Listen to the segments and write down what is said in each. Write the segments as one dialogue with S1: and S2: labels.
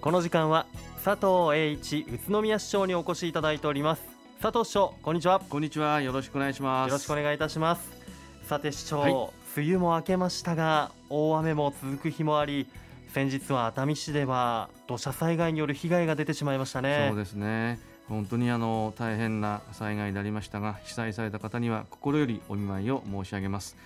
S1: この時間は佐藤栄一宇都宮市長にお越しいただいております。佐藤市長こんにちは。
S2: こんにちは。よろしくお願いします。
S1: よろしくお願いいたします。さて市長、
S2: はい。
S1: 梅雨も明けましたが大雨も続く日もあり先日は熱海市では土砂災害による被害が出てしまいましたね。
S2: そうですね。本当にあの大変な災害でありましたが被災された方には心よりお見舞いを申し上げます。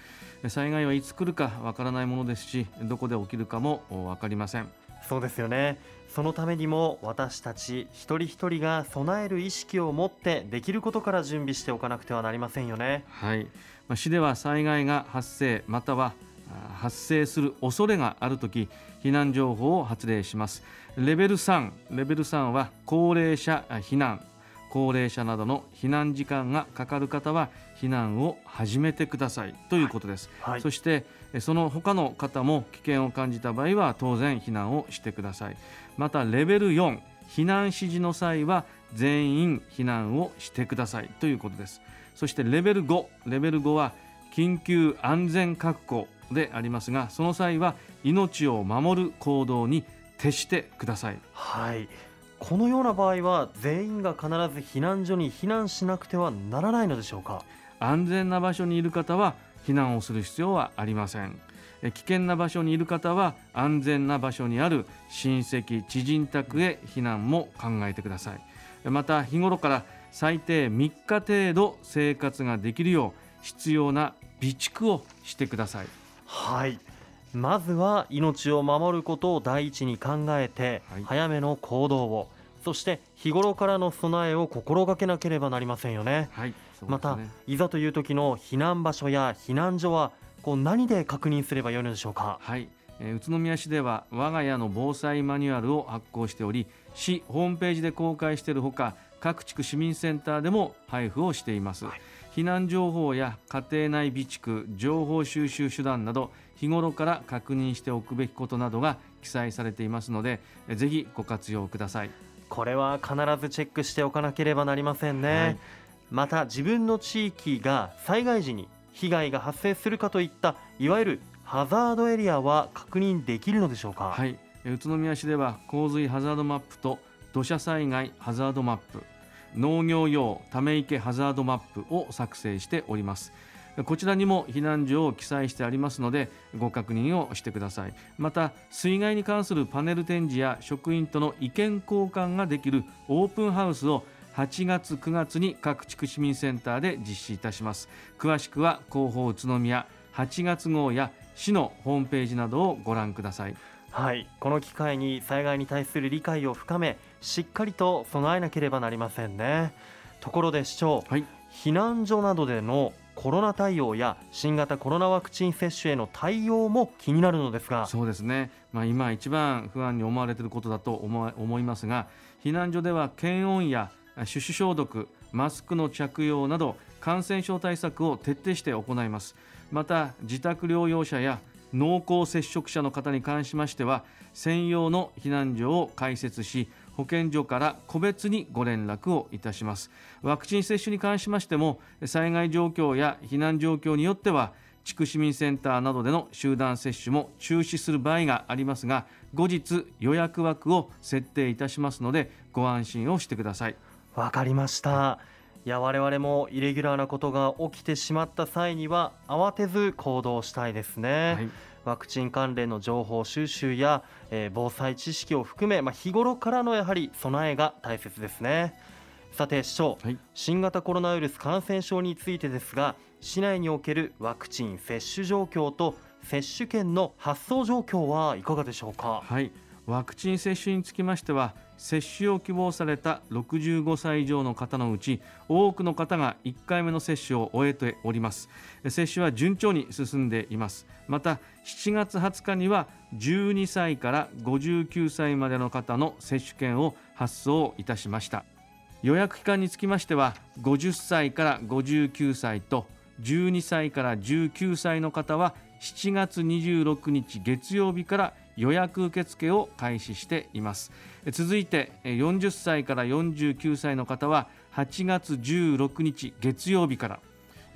S2: 災害はいつ来るかわからないものですしどこで起きるかもわかりません。
S1: そうですよねそのためにも私たち一人一人が備える意識を持ってできることから準備しておかなくてはなりませんよね。
S2: はい、まあ、市では災害が発生またはあ発生する恐れがあるとき避難情報を発令します。レベル3レベル3は高齢者あ避難。高齢者などの避難時間がかかる方は避難を始めてください。ということです、
S1: はい。
S2: そしてえその他の方も危険を感じた場合は当然避難をしてくださいまたレベル4避難指示の際は全員避難をしてくださいということです。そしてレベル5レベル5は緊急安全確保でありますがその際は命を守る行動に徹してください。
S1: はい。このような場合は全員が必ず避難所に避難しなくてはならないのでしょうか？
S2: 安全な場所にいる方は避難をする必要はありません。え危険な場所にいる方は安全な場所にある親戚知人宅へ避難も考えてください。えまた日頃から最低3日程度生活ができるよう必要な備蓄をしてください。
S1: はい。まずは命を守ることを第一に考えて、
S2: はい。
S1: 早めの行動を。そして日頃からの備えを心がけなければなりませんよね。
S2: はい。そう
S1: またいざという時の避難場所や避難所はこう何で確認すればよいのでしょうか？
S2: はい、えー宇都宮市では我が家の防災マニュアルを発行しており市ホームページで公開しているほか各地区市民センターでも配布をしています、
S1: はい。
S2: 避難情報や家庭内備蓄情報収集手段など日頃から確認しておくべきことなどが記載されていますのでえーぜひご活用ください。
S1: これは必ずチェックしておかなければなりませんね、
S2: はい。
S1: また自分の地域が災害時に被害が発生するかといったいわゆるハザードエリアは確認できるのでしょうか、
S2: はい、宇都宮市では洪水ハザードマップと土砂災害ハザードマップ農業用ため池ハザードマップを作成しております。こちらにも避難所を記載してありますのでご確認をしてください。また水害に関するパネル展示や職員との意見交換ができるオープンハウスを8月9月に各地区市民センターで実施いたします。詳しくは広報宇都宮8月号や市のホームページなどをご覧ください。
S1: はい、この機会に災害に対する理解を深めしっかりと備えなければなりませんね。ところで市長
S2: はい。
S1: 避難所などでのコロナ対応や新型コロナワクチン接種への対応も気になるのですが。
S2: そうですね、まあ、今一番不安に思われていることだと思い思いますが避難所では検温や手指消毒マスクの着用など感染症対策を徹底して行います。また自宅療養者や濃厚接触者の方に関しましては専用の避難所を開設し保健所から個別にご連絡をいたします。ワクチン接種に関しましても災害状況や避難状況によっては地区市民センターなどでの集団接種も中止する場合がありますが後日予約枠を設定いたしますのでご安心をしてください。
S1: わかりました。いや我々もイレギュラーなことが起きてしまった際には慌てず行動したいですね、
S2: はい。
S1: ワクチン関連の情報収集や、えー防災知識を含め、まあ、日頃からのやはり備えが大切ですね。さて市長、
S2: はい。
S1: 新型コロナウイルス感染症についてですが市内におけるワクチン接種状況と接種券の発送状況はいかがでしょうか？
S2: はい、ワクチン接種につきましては接種を希望された65歳以上の方のうち多くの方が1回目の接種を終えております。接種は順調に進んでいます。また7月20日には12歳から59歳までの方の接種券を発送いたしました。予約期間につきましては50歳から59歳と12歳から19歳の方は7月26日月曜日から予約受付を開始しています。続いて40歳から49歳の方は8月16日月曜日から。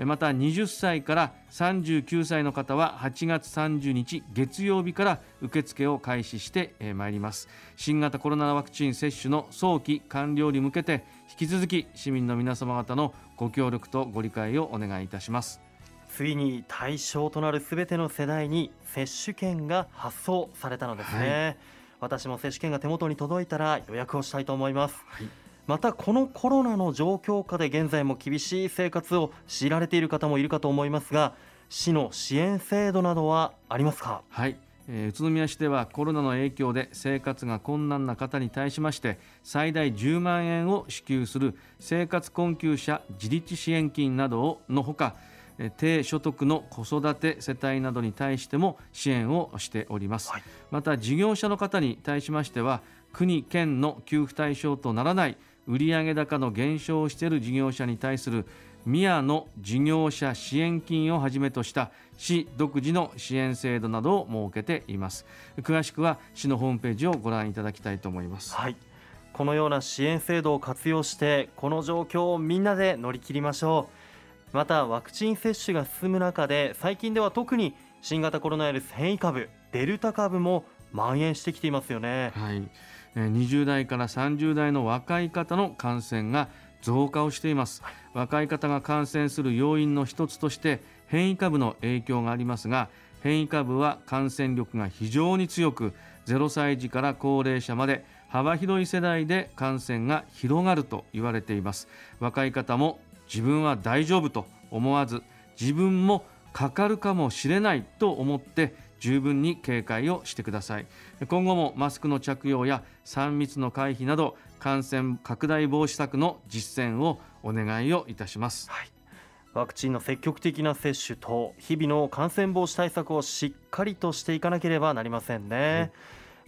S2: また20歳から39歳の方は8月30日月曜日から受付を開始してまいります。新型コロナワクチン接種の早期完了に向けて引き続き市民の皆様方のご協力とご理解をお願いいたします。
S1: ついに対象となるすべての世代に接種券が発送されたのですね、はい、私も接種券が手元に届いたら予約をしたいと思います、はい。またこのコロナの状況下で現在も厳しい生活を強いられている方もいるかと思いますが市の支援制度などはありますか？
S2: はい。えー、宇都宮市ではコロナの影響で生活が困難な方に対しまして最大10万円を支給する生活困窮者自立支援金などのほか低所得の子育て世帯などに対しても支援をしております、はい、また事業者の方に対しましては国県の給付対象とならない売上高の減少をしている事業者に対する宮の事業者支援金をはじめとした市独自の支援制度などを設けています。詳しくは市のホームページをご覧いただきたいと思います、
S1: はい、このような支援制度を活用してこの状況をみんなで乗り切りましょうまたワクチン接種が進む中で最近では特に新型コロナウイルス変異株デルタ株も蔓延してきていますよね、
S2: はい、20代から30代の若い方の感染が増加をしています。若い方が感染する要因の一つとして変異株の影響がありますが変異株は感染力が非常に強く0歳児から高齢者まで幅広い世代で感染が広がると言われています。若い方も自分は大丈夫と思わず自分もかかるかもしれないと思って十分に警戒をしてください。今後もマスクの着用や3密の回避など感染拡大防止策の実践をお願いをいたします、はい、
S1: ワクチンの積極的な接種と日々の感染防止対策をしっかりとしていかなければなりませんね、はい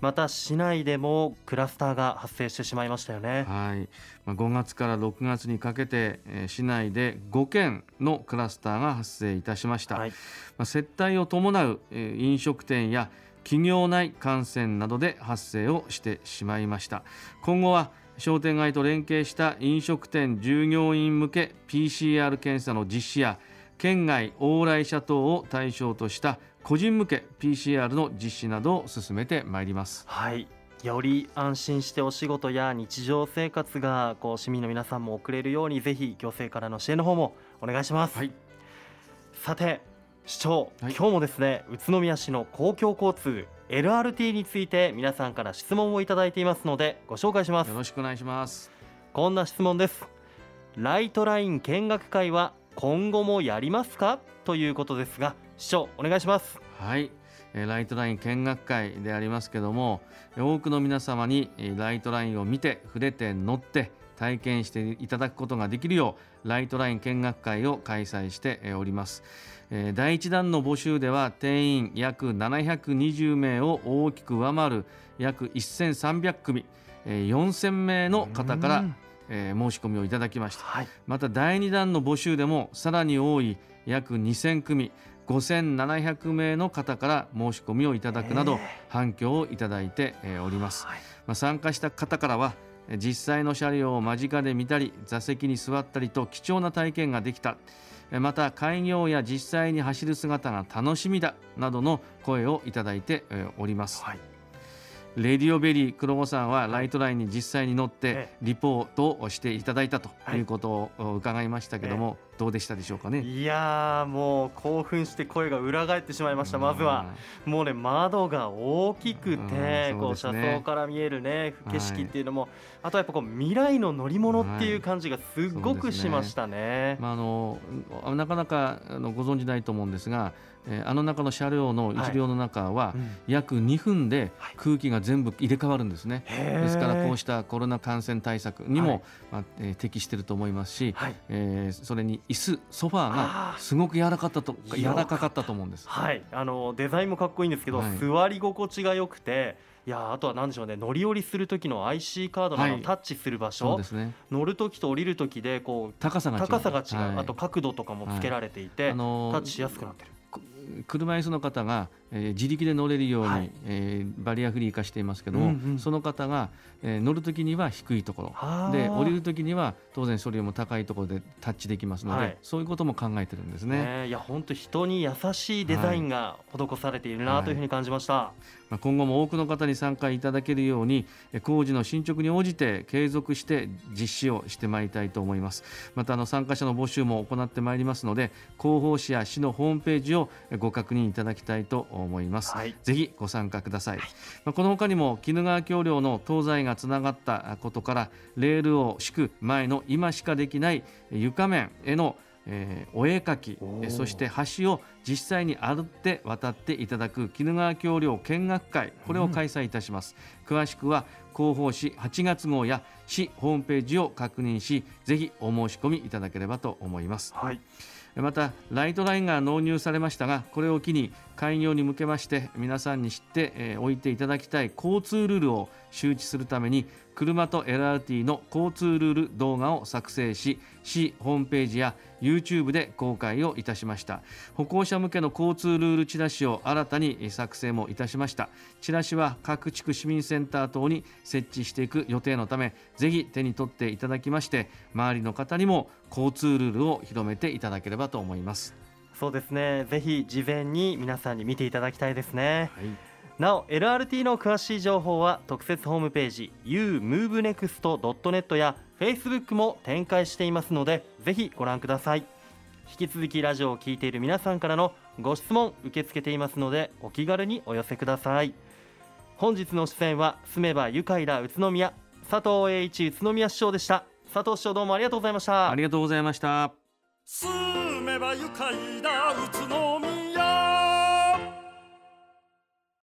S1: また市内でもクラスターが発生してしまいましたよね。
S2: はい。まあ、5月から6月にかけて、えー、市内で5件のクラスターが発生いたしました。はい、まあ、接待を伴う、えー、飲食店や企業内感染などで発生をしてしまいました。今後は商店街と連携した飲食店従業員向け PCR 検査の実施や県外往来者等を対象とした個人向け PCR の実施などを進めてまいります。
S1: はい。より安心してお仕事や日常生活がこう市民の皆さんも送れるようにぜひ行政からの支援の方もお願いします。はい、さて市長、はい、今日もですね宇都宮市の公共交通 LRT について皆さんから質問をいただいていますのでご紹介します。
S2: よろしくお願いします。
S1: こんな質問です。ライトライン見学会は今後もやりますか？ということですが市長お願いします。
S2: はい。ライトライン見学会でありますけども多くの皆様にライトラインを見て触れて乗って体験していただくことができるようライトライン見学会を開催しております。第1弾の募集では定員約720名を大きく上回る約1300組4000名の方から申し込みをいただきました、はい、また第2弾の募集でもさらに多い約2000組5700名の方から申し込みをいただくなど反響をいただいております、まあ、参加した方からは実際の車両を間近で見たり座席に座ったりと貴重な体験ができた。また開業や実際に走る姿が楽しみだなどの声をいただいております、はい。レディオベリー黒子さんはライトラインに実際に乗ってリポートをしていただいたということを伺いましたけども、どうでしたでしょうかね？
S1: いやもう興奮して声が裏返ってしまいました。まずはもうね窓が大きくて、こう車窓から見えるね景色っていうのも、あとやっぱこう未来の乗り物っていう感じがすごくしましたね。
S2: まああのなかなかあのご存じないと思うんですがえー、あの中の車両の1両の中は約2分で空気が全部入れ替わるんですね、はい、ですからこうしたコロナ感染対策にも、はい、まあえー、適していると思いますし、はい、えー、それに椅子ソファーがすごく柔らかったと柔らかかったと思うんです。
S1: はい。あのデザインもかっこいいんですけど、座り心地が良くていやあとは何でしょうね乗り降りする時の IC カードのタッチする場所、はいね、乗る時と降りる時でこう
S2: 高さが違う。
S1: 高さが違う、はい、あと角度とかもつけられていて、あのー、タッチしやすくなってる。
S2: 車椅子の方が、えー、自力で乗れるように、はい、えー、バリアフリー化していますけども、うんうん、その方が、えー、乗るときには低いところ。で降りるときには当然それよりも高いところでタッチできますので、はい、そういうことも考えてるんですね。
S1: えー、いや本当人に優しいデザインが施されているなというふうに感じました。はい、
S2: まあ、今後も多くの方に参加いただけるように工事の進捗に応じて継続して実施をしてまいりたいと思います。またあの参加者の募集も行ってまいりますので広報誌や市のホームページをご確認いただきたいと思います。はい、ぜひご参加ください。はい、まあ、この他にも鬼怒川橋梁の東西がつながったことからレールを敷く前の今しかできない床面へのえー、お絵描きそして橋を実際に歩って渡っていただく鬼怒川橋梁見学会これを開催いたします、うん、詳しくは広報誌8月号や市ホームページを確認しぜひお申し込みいただければと思います、はいまたライトラインが納入されましたがこれを機に開業に向けまして皆さんに知っておいていただきたい交通ルールを周知するために車と LRT の交通ルール動画を作成し市ホームページや YouTube で公開をいたしました。歩行者向けの交通ルールチラシを新たに作成もいたしました。チラシは各地区市民センター等に設置していく予定のためぜひ手に取っていただきまして周りの方にも交通ルールを広めていただければと思います。
S1: そうですね。ぜひ事前に皆さんに見ていただきたいですね、はいなお LRT の詳しい情報は特設ホームページ umovenext.net や Facebook も展開していますのでぜひご覧ください。引き続きラジオを聴いている皆さんからのご質問受け付けていますのでお気軽にお寄せください。本日の出演は住めば愉快だ宇都宮佐藤栄一宇都宮市長でした。佐藤市長どうもありがとうございました。
S2: ありがとうございました。
S3: 住めば愉快だ宇都宮